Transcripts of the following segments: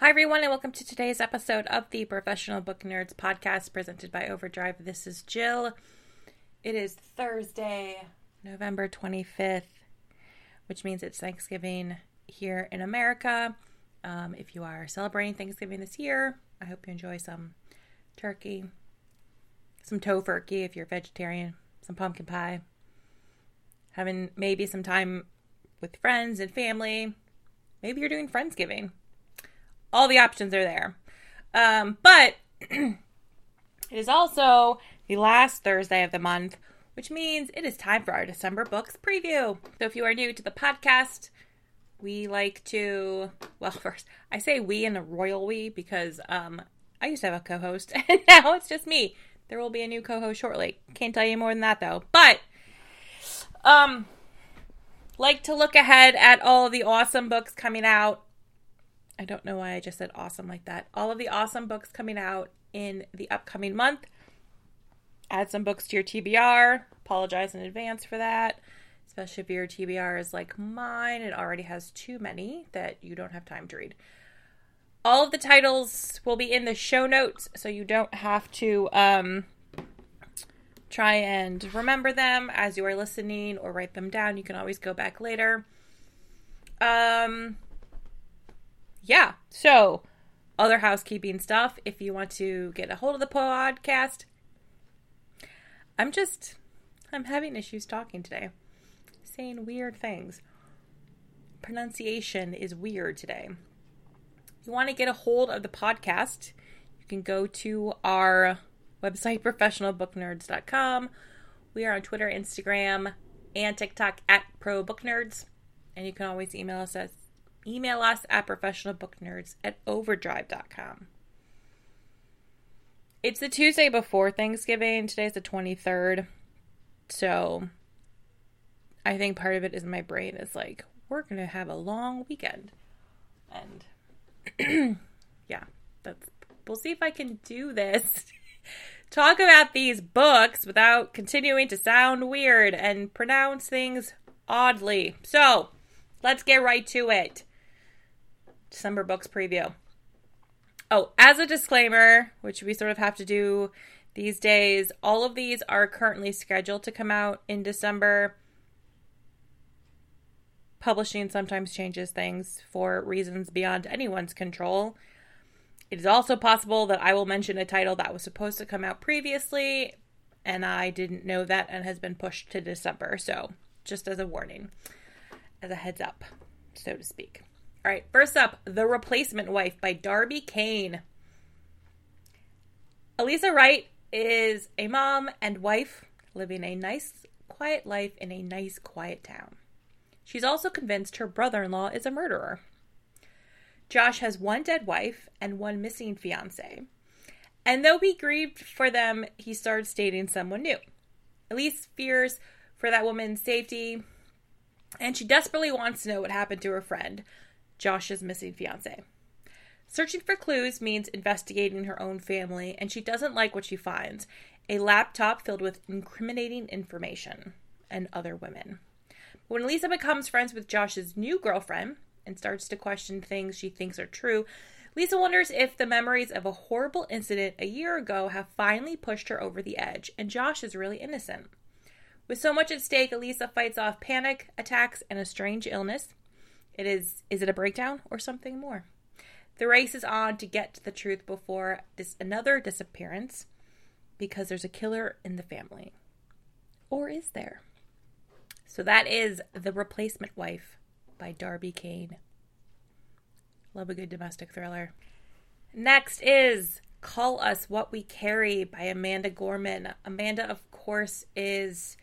Hi, everyone, and welcome to today's episode of the Professional Book Nerds podcast presented by Overdrive. This is Jill. It is Thursday, November 25th, which means it's Thanksgiving here in America. Um, if you are celebrating Thanksgiving this year, I hope you enjoy some turkey, some tofurkey if you're vegetarian, some pumpkin pie, having maybe some time with friends and family. Maybe you're doing Friendsgiving all the options are there. Um, but it is also the last Thursday of the month, which means it is time for our December books preview. So if you are new to the podcast, we like to, well, first, I say we in a royal we because um, I used to have a co host and now it's just me. There will be a new co host shortly. Can't tell you more than that though. But, um, like to look ahead at all the awesome books coming out I don't know why I just said awesome like that. All of the awesome books coming out in the upcoming month. Add some books to your TBR. Apologize in advance for that, especially if your TBR is like mine and already has too many that you don't have time to read. All of the titles will be in the show notes, so you don't have to um, try and remember them as you are listening or write them down. You can always go back later. Um, yeah, so other housekeeping stuff. If you want to get a hold of the podcast, I'm just, I'm having issues talking today, saying weird things. Pronunciation is weird today. If you want to get a hold of the podcast, you can go to our website, professionalbooknerds.com. We are on Twitter, Instagram, and TikTok at Pro Book Nerds. And you can always email us at email us at professionalbooknerds at overdrive.com. It's the Tuesday before Thanksgiving. Today's the 23rd. So I think part of it is my brain is like, we're going to have a long weekend. And yeah, that's we'll see if I can do this. Talk about these books without continuing to sound weird and pronounce things oddly. So, let's get right to it. December books preview. Oh, as a disclaimer, which we sort of have to do these days, all of these are currently scheduled to come out in December. Publishing sometimes changes things for reasons beyond anyone's control. It is also possible that I will mention a title that was supposed to come out previously, and I didn't know that and has been pushed to December. So, just as a warning, as a heads up, so to speak. All right, first up, The Replacement Wife by Darby Kane. Elisa Wright is a mom and wife living a nice, quiet life in a nice, quiet town. She's also convinced her brother in law is a murderer. Josh has one dead wife and one missing fiance. And though he grieved for them, he starts dating someone new. Elise fears for that woman's safety, and she desperately wants to know what happened to her friend, Josh's missing fiance. Searching for clues means investigating her own family, and she doesn't like what she finds a laptop filled with incriminating information and other women. When Lisa becomes friends with Josh's new girlfriend and starts to question things she thinks are true, Lisa wonders if the memories of a horrible incident a year ago have finally pushed her over the edge, and Josh is really innocent. With so much at stake, Elisa fights off panic attacks and a strange illness. It is is it a breakdown or something more? The race is on to get to the truth before this another disappearance because there's a killer in the family. Or is there? So that is The Replacement Wife by Darby Kane. Love a good domestic thriller. Next is Call Us What We Carry by Amanda Gorman. Amanda, of course, is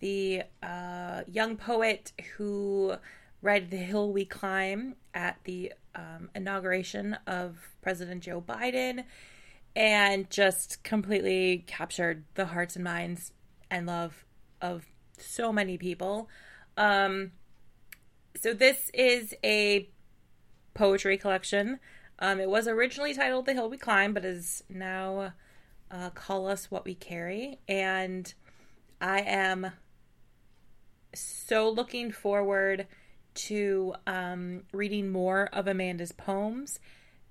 the uh, young poet who read The Hill We Climb at the um, inauguration of President Joe Biden and just completely captured the hearts and minds and love of so many people. Um, so, this is a poetry collection. Um, it was originally titled The Hill We Climb, but is now uh, Call Us What We Carry. And I am so looking forward to um, reading more of Amanda's poems.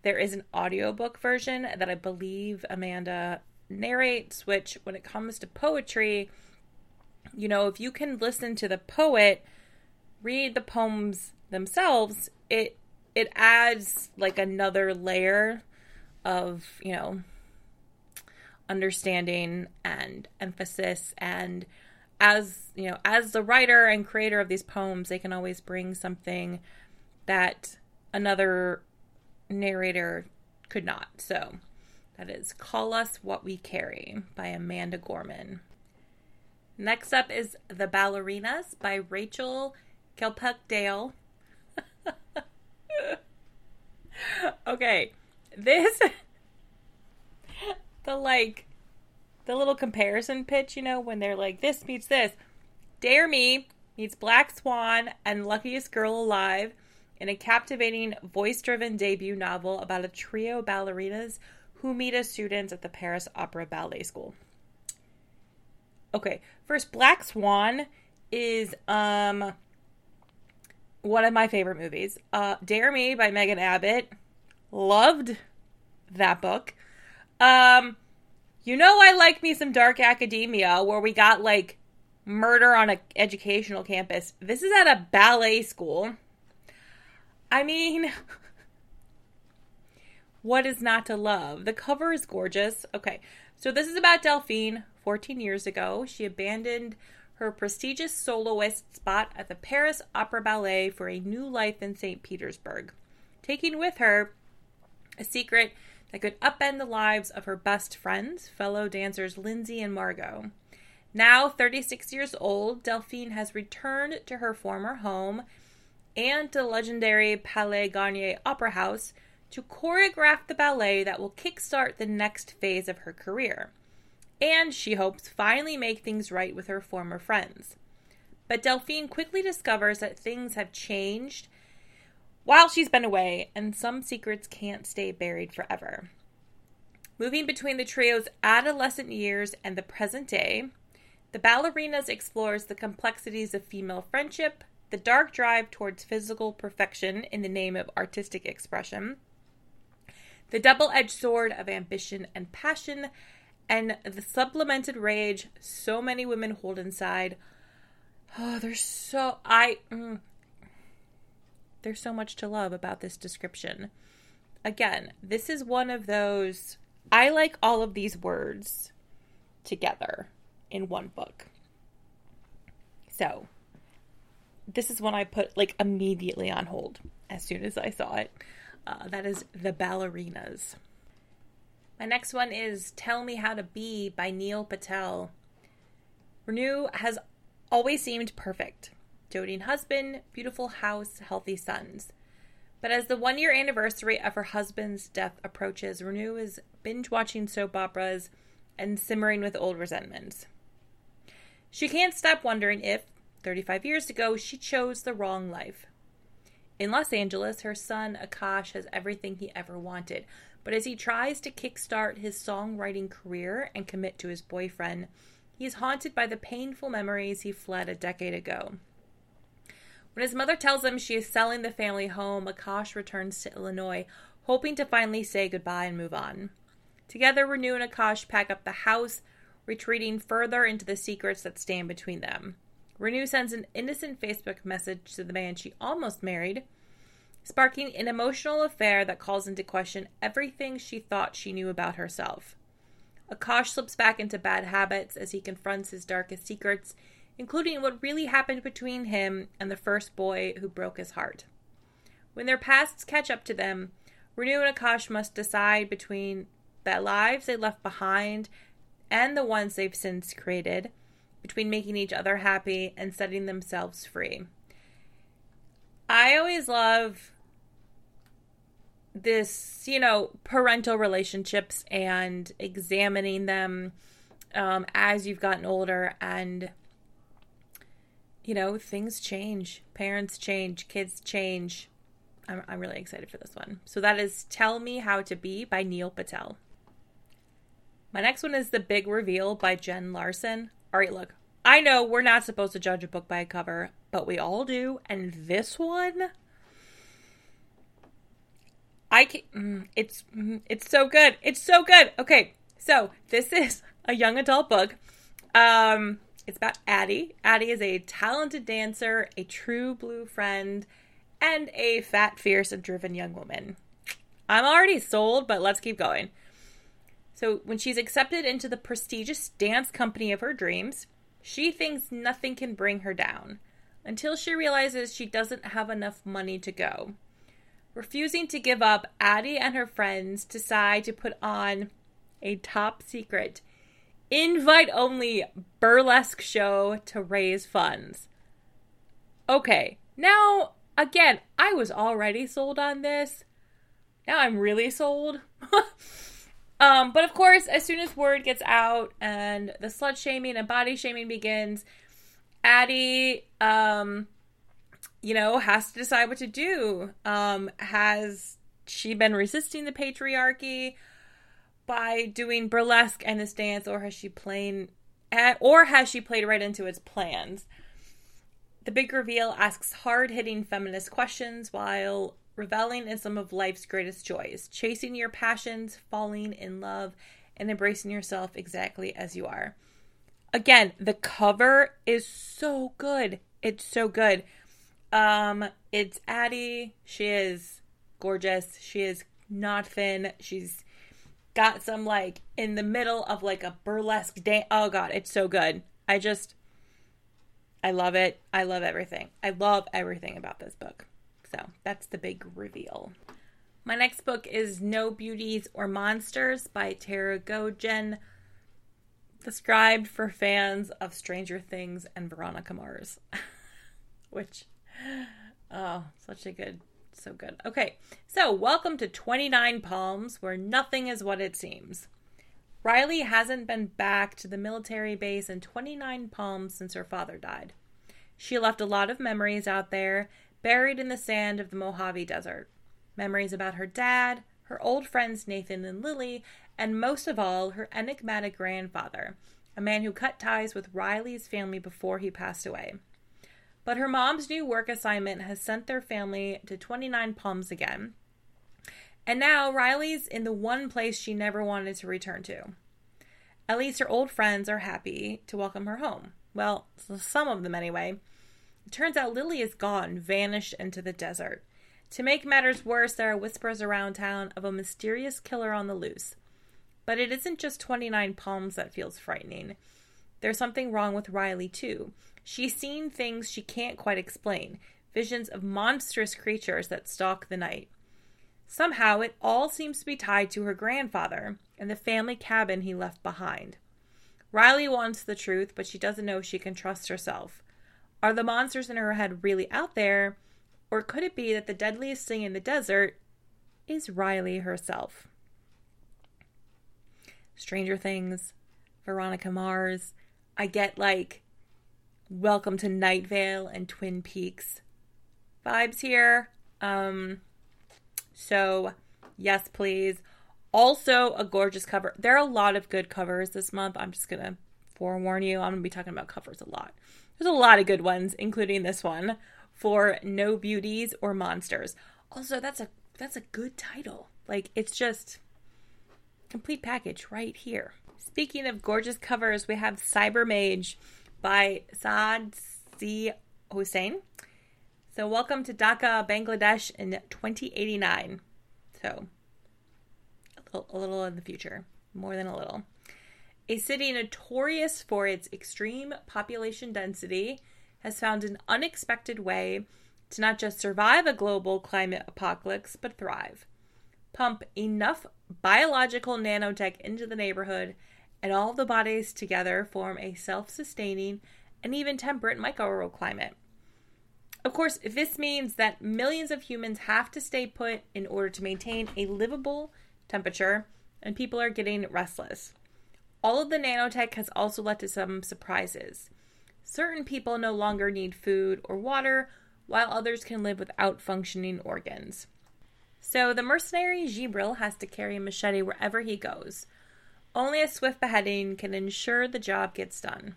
There is an audiobook version that I believe Amanda narrates, which, when it comes to poetry, you know, if you can listen to the poet read the poems themselves, it it adds like another layer of, you know, understanding and emphasis and as you know as the writer and creator of these poems they can always bring something that another narrator could not. So that is call us what we carry by amanda gorman. Next up is the ballerinas by rachel kelpuck dale okay this the like the little comparison pitch, you know, when they're like, this meets this. Dare Me meets Black Swan and Luckiest Girl Alive in a captivating voice driven debut novel about a trio of ballerinas who meet as students at the Paris Opera Ballet School. Okay, first, Black Swan is um one of my favorite movies. Uh Dare Me by Megan Abbott. Loved that book. Um you know, I like me some dark academia where we got like murder on an educational campus. This is at a ballet school. I mean, what is not to love? The cover is gorgeous. Okay, so this is about Delphine. 14 years ago, she abandoned her prestigious soloist spot at the Paris Opera Ballet for a new life in St. Petersburg, taking with her a secret that could upend the lives of her best friends, fellow dancers Lindsay and Margot. Now 36 years old, Delphine has returned to her former home and to legendary Palais Garnier Opera House to choreograph the ballet that will kickstart the next phase of her career. And she hopes finally make things right with her former friends. But Delphine quickly discovers that things have changed while she's been away, and some secrets can't stay buried forever. Moving between the trio's adolescent years and the present day, the Ballerinas explores the complexities of female friendship, the dark drive towards physical perfection in the name of artistic expression, the double edged sword of ambition and passion, and the supplemented rage so many women hold inside. Oh, there's so. I. Mm, there's so much to love about this description. Again, this is one of those. I like all of these words together in one book. So, this is one I put like immediately on hold as soon as I saw it. Uh, that is The Ballerinas. My next one is Tell Me How to Be by Neel Patel. Renu has always seemed perfect doting husband, beautiful house, healthy sons. But as the one year anniversary of her husband's death approaches, Renu is binge watching soap operas and simmering with old resentments. She can't stop wondering if, 35 years ago, she chose the wrong life. In Los Angeles, her son Akash has everything he ever wanted, but as he tries to kickstart his songwriting career and commit to his boyfriend, he is haunted by the painful memories he fled a decade ago. When his mother tells him she is selling the family home, Akash returns to Illinois, hoping to finally say goodbye and move on. Together, Renu and Akash pack up the house, retreating further into the secrets that stand between them. Renu sends an innocent Facebook message to the man she almost married, sparking an emotional affair that calls into question everything she thought she knew about herself. Akash slips back into bad habits as he confronts his darkest secrets including what really happened between him and the first boy who broke his heart. When their pasts catch up to them, Renu and Akash must decide between the lives they left behind and the ones they've since created, between making each other happy and setting themselves free. I always love this, you know, parental relationships and examining them um, as you've gotten older and you know things change. Parents change. Kids change. I'm, I'm really excited for this one. So that is tell me how to be by Neel Patel. My next one is the big reveal by Jen Larsen. All right look i know we're not supposed to judge a book by a cover but we all do. And this one i can mm, it's mm, it's so good. It's so good. Okay so this is a young adult book. Um, it's about Addie. Addie is a talented dancer, a true blue friend, and a fat, fierce, and driven young woman. I'm already sold, but let's keep going. So, when she's accepted into the prestigious dance company of her dreams, she thinks nothing can bring her down until she realizes she doesn't have enough money to go. Refusing to give up, Addie and her friends decide to put on a top secret invite only burlesque show to raise funds. Okay, now again, I was already sold on this. Now I'm really sold. um, but of course, as soon as word gets out and the slut shaming and body shaming begins, Addie, um, you know, has to decide what to do. Um, has she been resisting the patriarchy? By doing burlesque and this dance, or has she played, or has she played right into its plans? The big reveal asks hard hitting feminist questions while reveling in some of life's greatest joys chasing your passions, falling in love, and embracing yourself exactly as you are. Again, the cover is so good. It's so good. Um, it's Addie. She is gorgeous. She is not thin. She's got some like in the middle of like a burlesque dance. Oh god, it's so good. I just I love it. I love everything. I love everything about this book. So, that's the big reveal. My next book is No Beauties or Monsters by Tara Goedjen, described for fans of Stranger Things and Veronica Mars. Which oh, such a good so good. Okay, so welcome to 29 Palms, where nothing is what it seems. Riley hasn't been back to the military base in 29 Palms since her father died. She left a lot of memories out there, buried in the sand of the Mojave Desert. Memories about her dad, her old friends Nathan and Lily, and most of all, her enigmatic grandfather, a man who cut ties with Riley's family before he passed away. But her mom's new work assignment has sent their family to 29 Palms again. And now Riley's in the one place she never wanted to return to. At least her old friends are happy to welcome her home. Well, some of them anyway. It turns out Lily is gone, vanished into the desert. To make matters worse, there are whispers around town of a mysterious killer on the loose. But it isn't just 29 Palms that feels frightening. There's something wrong with Riley, too. She's seen things she can't quite explain visions of monstrous creatures that stalk the night. Somehow, it all seems to be tied to her grandfather and the family cabin he left behind. Riley wants the truth, but she doesn't know if she can trust herself. Are the monsters in her head really out there, or could it be that the deadliest thing in the desert is Riley herself? Stranger Things, Veronica Mars. I get like welcome to Night Vale and Twin Peaks vibes here. Um, so yes, please. Also, a gorgeous cover. There are a lot of good covers this month. I'm just gonna forewarn you. I'm gonna be talking about covers a lot. There's a lot of good ones, including this one for No Beauties or Monsters. Also, that's a that's a good title. Like it's just complete package right here. Speaking of gorgeous covers, we have Cyber Mage by Saad Z. Hossain. So, welcome to Dhaka, Bangladesh in 2089. So, a little, a little in the future, more than a little. A city notorious for its extreme population density has found an unexpected way to not just survive a global climate apocalypse, but thrive. Pump enough biological nanotech into the neighborhood and all the bodies together form a self sustaining and even temperate microclimate. Of course, this means that millions of humans have to stay put in order to maintain a livable temperature, and people are getting restless. All of the nanotech has also led to some surprises. Certain people no longer need food or water, while others can live without functioning organs. So the mercenary Gibril has to carry a machete wherever he goes. Only a swift beheading can ensure the job gets done.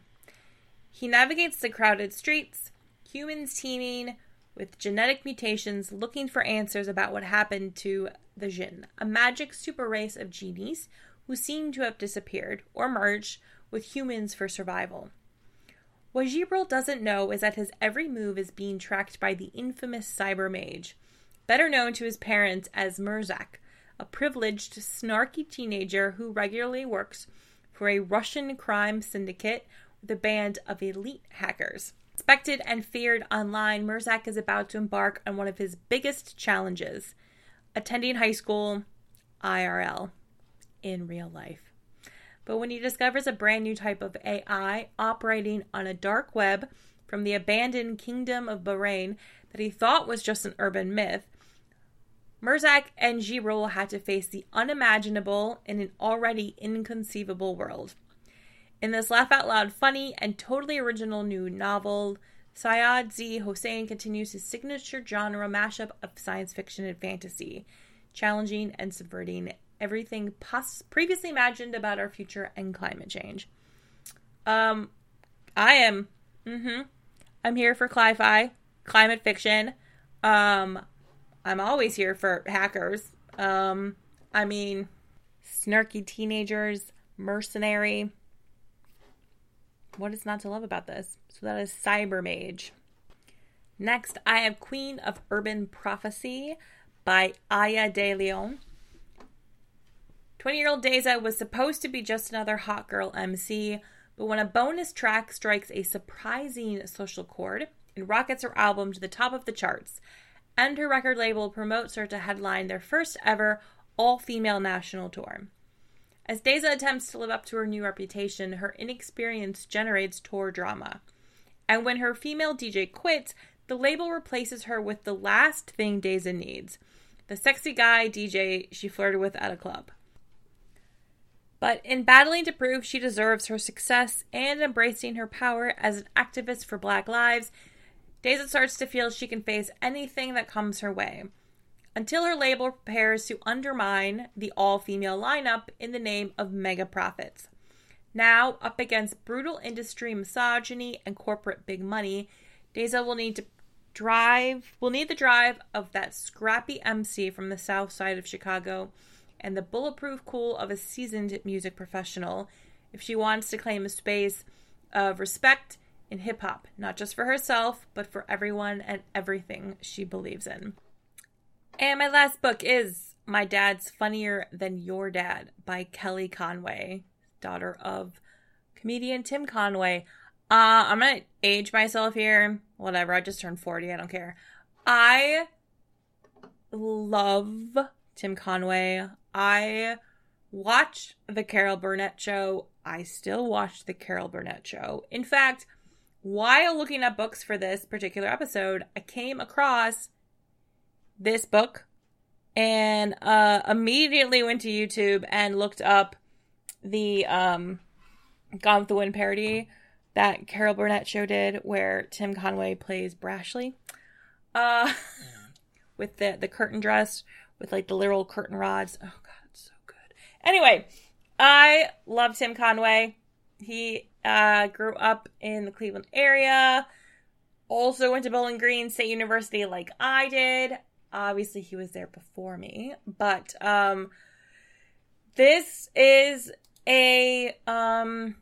He navigates the crowded streets, humans teeming with genetic mutations looking for answers about what happened to the Jinn, a magic super race of genies who seem to have disappeared or merged with humans for survival. What Gibril doesn't know is that his every move is being tracked by the infamous cyber mage, better known to his parents as Murzak, a privileged, snarky teenager who regularly works for a Russian crime syndicate with a band of elite hackers. Respected and feared online, Murzak is about to embark on one of his biggest challenges attending high school IRL in real life. But when he discovers a brand new type of AI operating on a dark web from the abandoned kingdom of Bahrain that he thought was just an urban myth, Murzak and Gibril had to face the unimaginable in an already inconceivable world. In this laugh out loud, funny, and totally original new novel, Sayed Z. Hossain continues his signature genre mashup of science fiction and fantasy, challenging and subverting everything pos- previously imagined about our future and climate change. Um, I am, mm-hmm, I'm here for cli-fi, climate fiction. Um, I'm always here for hackers. Um, I mean, snarky teenagers, mercenary, what is not to love about this? So that is Cyber Mage. Next, I have Queen of Urban Prophecy by Aya De Leon. 20 year old Deza was supposed to be just another hot girl MC, but when a bonus track strikes a surprising social chord and rockets her album to the top of the charts, and her record label promotes her to headline their first ever all female national tour. As Deza attempts to live up to her new reputation, her inexperience generates tour drama. And when her female DJ quits, the label replaces her with the last thing Deza needs the sexy guy DJ she flirted with at a club. But in battling to prove she deserves her success and embracing her power as an activist for Black lives, Deza starts to feel she can face anything that comes her way until her label prepares to undermine the all female lineup in the name of mega profits. Now, up against brutal industry misogyny and corporate big money, Deza will need to drive will need the drive of that scrappy MC from the south side of Chicago and the bulletproof cool of a seasoned music professional if she wants to claim a space of respect in hip hop, not just for herself, but for everyone and everything she believes in. And my last book is My Dad's Funnier Than Your Dad by Kelly Conway, daughter of comedian Tim Conway. Uh, I'm gonna age myself here. Whatever, I just turned 40, I don't care. I love Tim Conway. I watch the Carol Burnett show. I still watch the Carol Burnett show. In fact, while looking at books for this particular episode, I came across this book and uh, immediately went to YouTube and looked up the um, Gone with the Wind parody that Carol Burnett show did, where Tim Conway plays Brashley, uh, with the the curtain dress with like the literal curtain rods. Oh god, so good. Anyway, I love Tim Conway. He uh, grew up in the Cleveland area. Also went to Bowling Green State University like I did obviously he was there before me, but um this is a um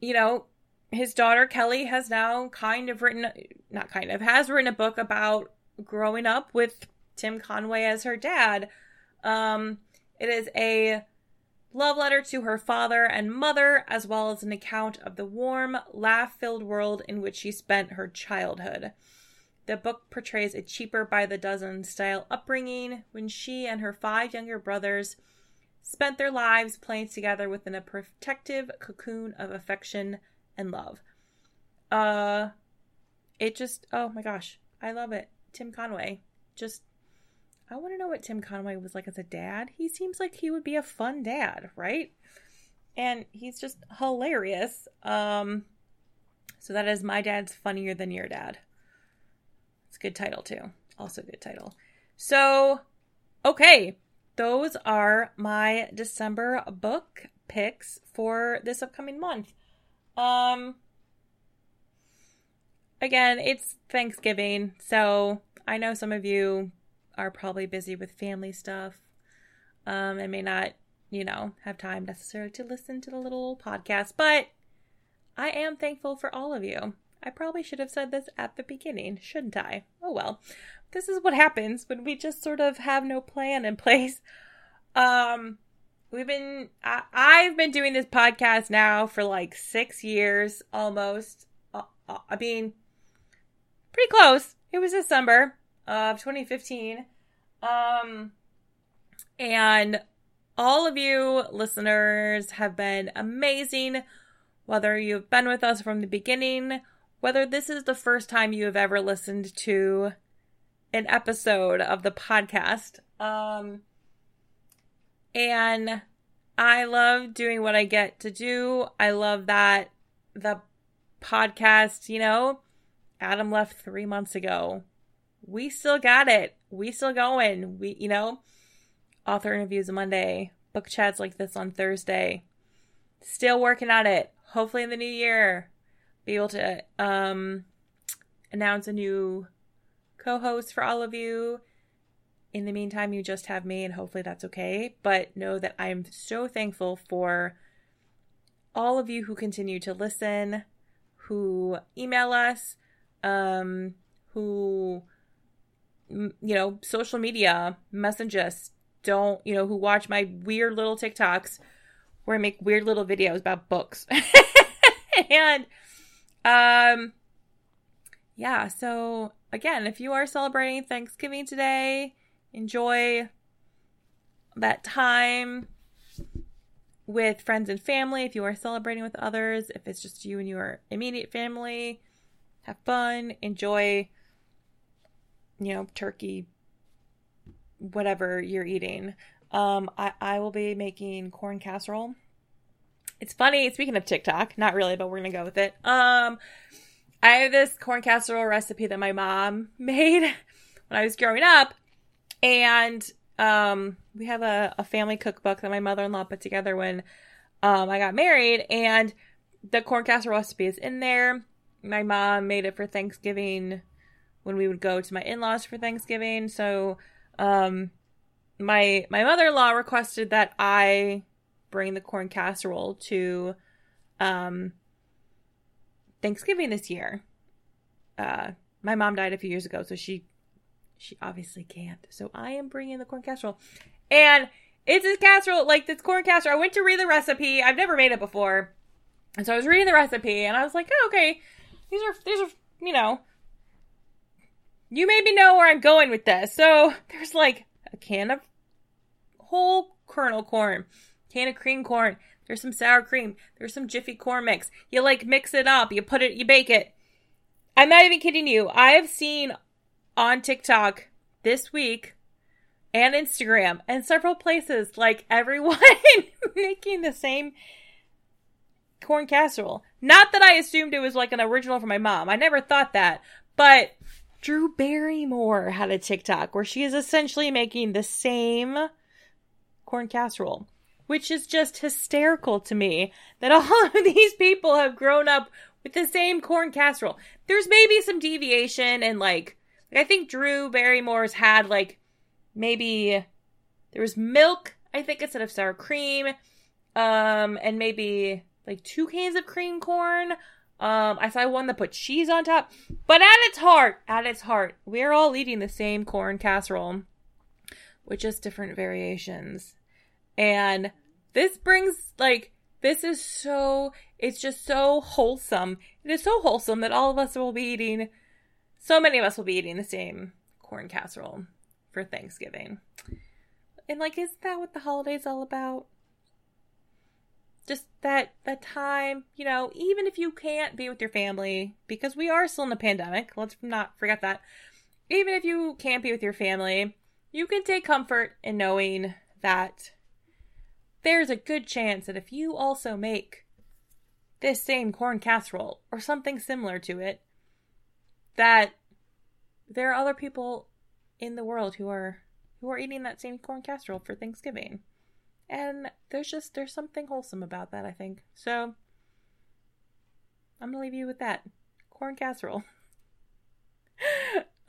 you know, his daughter Kelly has now kind of written not kind of has written a book about growing up with Tim Conway as her dad. Um it is a love letter to her father and mother, as well as an account of the warm, laugh filled world in which she spent her childhood. The book portrays a cheaper by the dozen style upbringing when she and her five younger brothers spent their lives playing together within a protective cocoon of affection and love. Uh it just oh my gosh, I love it. Tim Conway. Just I want to know what Tim Conway was like as a dad. He seems like he would be a fun dad, right? And he's just hilarious. Um so that is my dad's funnier than your dad. It's a good title too. Also a good title. So, okay, those are my December book picks for this upcoming month. Um again, it's Thanksgiving, so I know some of you are probably busy with family stuff um, and may not, you know, have time necessarily to listen to the little podcast, but I am thankful for all of you. I probably should have said this at the beginning, shouldn't I? Oh well. This is what happens when we just sort of have no plan in place. Um we've been I, I've been doing this podcast now for like 6 years almost. Uh, uh, I mean, pretty close. It was December of 2015. Um, and all of you listeners have been amazing. Whether you've been with us from the beginning, whether this is the first time you have ever listened to an episode of the podcast. Um, and I love doing what I get to do. I love that the podcast, you know, Adam left three months ago. We still got it. We still going. We, you know, author interviews Monday, book chats like this on Thursday. Still working on it. Hopefully in the new year, be able to um announce a new co-host for all of you. In the meantime, you just have me, and hopefully that's okay. But know that I'm so thankful for all of you who continue to listen, who email us, um, who, you know, social media message us, don't, you know, who watch my weird little TikToks where I make weird little videos about books. and, um, yeah, so again, if you are celebrating Thanksgiving today, enjoy that time with friends and family. If you are celebrating with others, if it's just you and your immediate family, have fun, enjoy, you know, turkey, whatever you're eating. Um, I, I will be making corn casserole. It's funny, speaking of TikTok, not really, but we're gonna go with it. Um, I have this corn casserole recipe that my mom made when I was growing up, and um, we have a, a family cookbook that my mother in law put together when um, I got married, and the corn casserole recipe is in there my mom made it for Thanksgiving when we would go to my in-laws for Thanksgiving. So, um, my my mother-in-law requested that I bring the corn casserole to um Thanksgiving this year. Uh, my mom died a few years ago, so she she obviously can't. So I am bringing the corn casserole, and it's a casserole like this corn casserole. I went to read the recipe. I've never made it before, and so I was reading the recipe, and I was like, oh, okay, these are these are you know you made me know where I'm going with this. So there's like a can of whole kernel corn, can of cream corn. There's some sour cream. There's some Jiffy corn mix. You like mix it up. You put it. You bake it. I'm not even kidding you. I have seen on TikTok this week and Instagram and several places like everyone making the same corn casserole. Not that I assumed it was like an original from my mom. I never thought that. But Drew Barrymore had a TikTok where she is essentially making the same corn casserole, which is just hysterical to me that all of these people have grown up with the same corn casserole. There's maybe some deviation and like I think Drew Barrymore's had like maybe there was milk, I think instead of sour cream, um, and maybe like two cans of cream corn. Um, I saw one that put cheese on top. But at its heart, at its heart, we're all eating the same corn casserole with just different variations. And this brings like this is so it's just so wholesome. It is so wholesome that all of us will be eating so many of us will be eating the same corn casserole for Thanksgiving. And like isn't that what the holidays all about? Just that that time, you know, even if you can't be with your family because we are still in a pandemic, let's not forget that. Even if you can't be with your family, you can take comfort in knowing that there's a good chance that if you also make this same corn casserole or something similar to it, that there are other people in the world who are who are eating that same corn casserole for Thanksgiving. And there's just there's something wholesome about that, I think. So I'm gonna leave you with that. Corn casserole.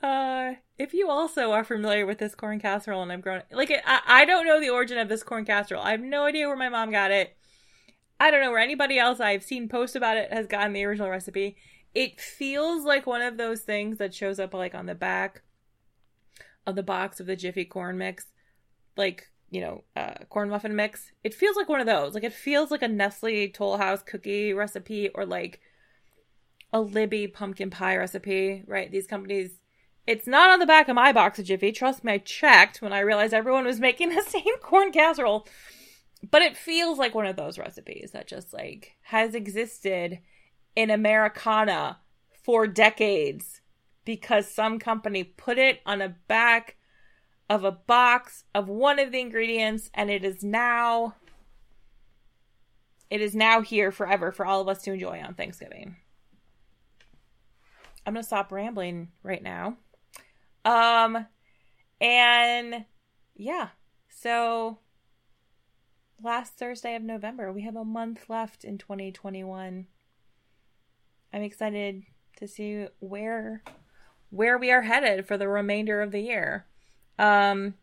uh if you also are familiar with this corn casserole and I've grown like I, I don't know the origin of this corn casserole. I have no idea where my mom got it. I don't know where anybody else I've seen post about it has gotten the original recipe. It feels like one of those things that shows up like on the back of the box of the Jiffy corn mix, like you know, uh, corn muffin mix. It feels like one of those. Like it feels like a Nestle Toll House cookie recipe or like a Libby pumpkin pie recipe. Right? These companies. It's not on the back of my box of Jiffy. Trust me, I checked when I realized everyone was making the same corn casserole. But it feels like one of those recipes that just like has existed in Americana for decades because some company put it on a back of a box of one of the ingredients and it is now it is now here forever for all of us to enjoy on Thanksgiving. I'm going to stop rambling right now. Um and yeah. So last Thursday of November, we have a month left in 2021. I'm excited to see where where we are headed for the remainder of the year. Um,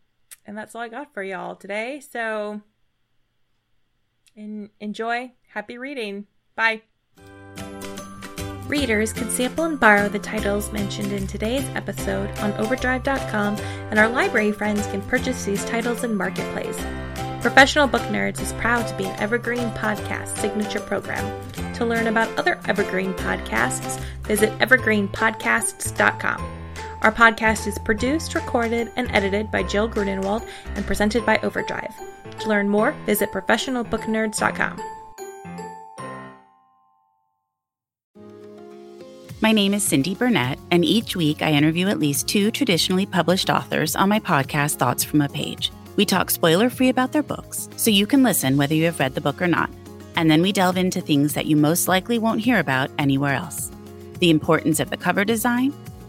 and that's all I got for y'all today. So, enjoy. Happy reading. Bye. Readers can sample and borrow the titles mentioned in today's episode on Overdrive.com, and our library friends can purchase these titles in Marketplace. Professional Book Nerds is proud to be an Evergreen Podcast signature program. To learn about other Evergreen podcasts, visit evergreenpodcasts.com. Our podcast is produced, recorded, and edited by Jill Grunenwald and presented by Overdrive. To learn more, visit professionalbooknerds.com. My name is Cindy Burnett, and each week I interview at least two traditionally published authors on my podcast, Thoughts from a Page. We talk spoiler free about their books, so you can listen whether you have read the book or not. And then we delve into things that you most likely won't hear about anywhere else the importance of the cover design,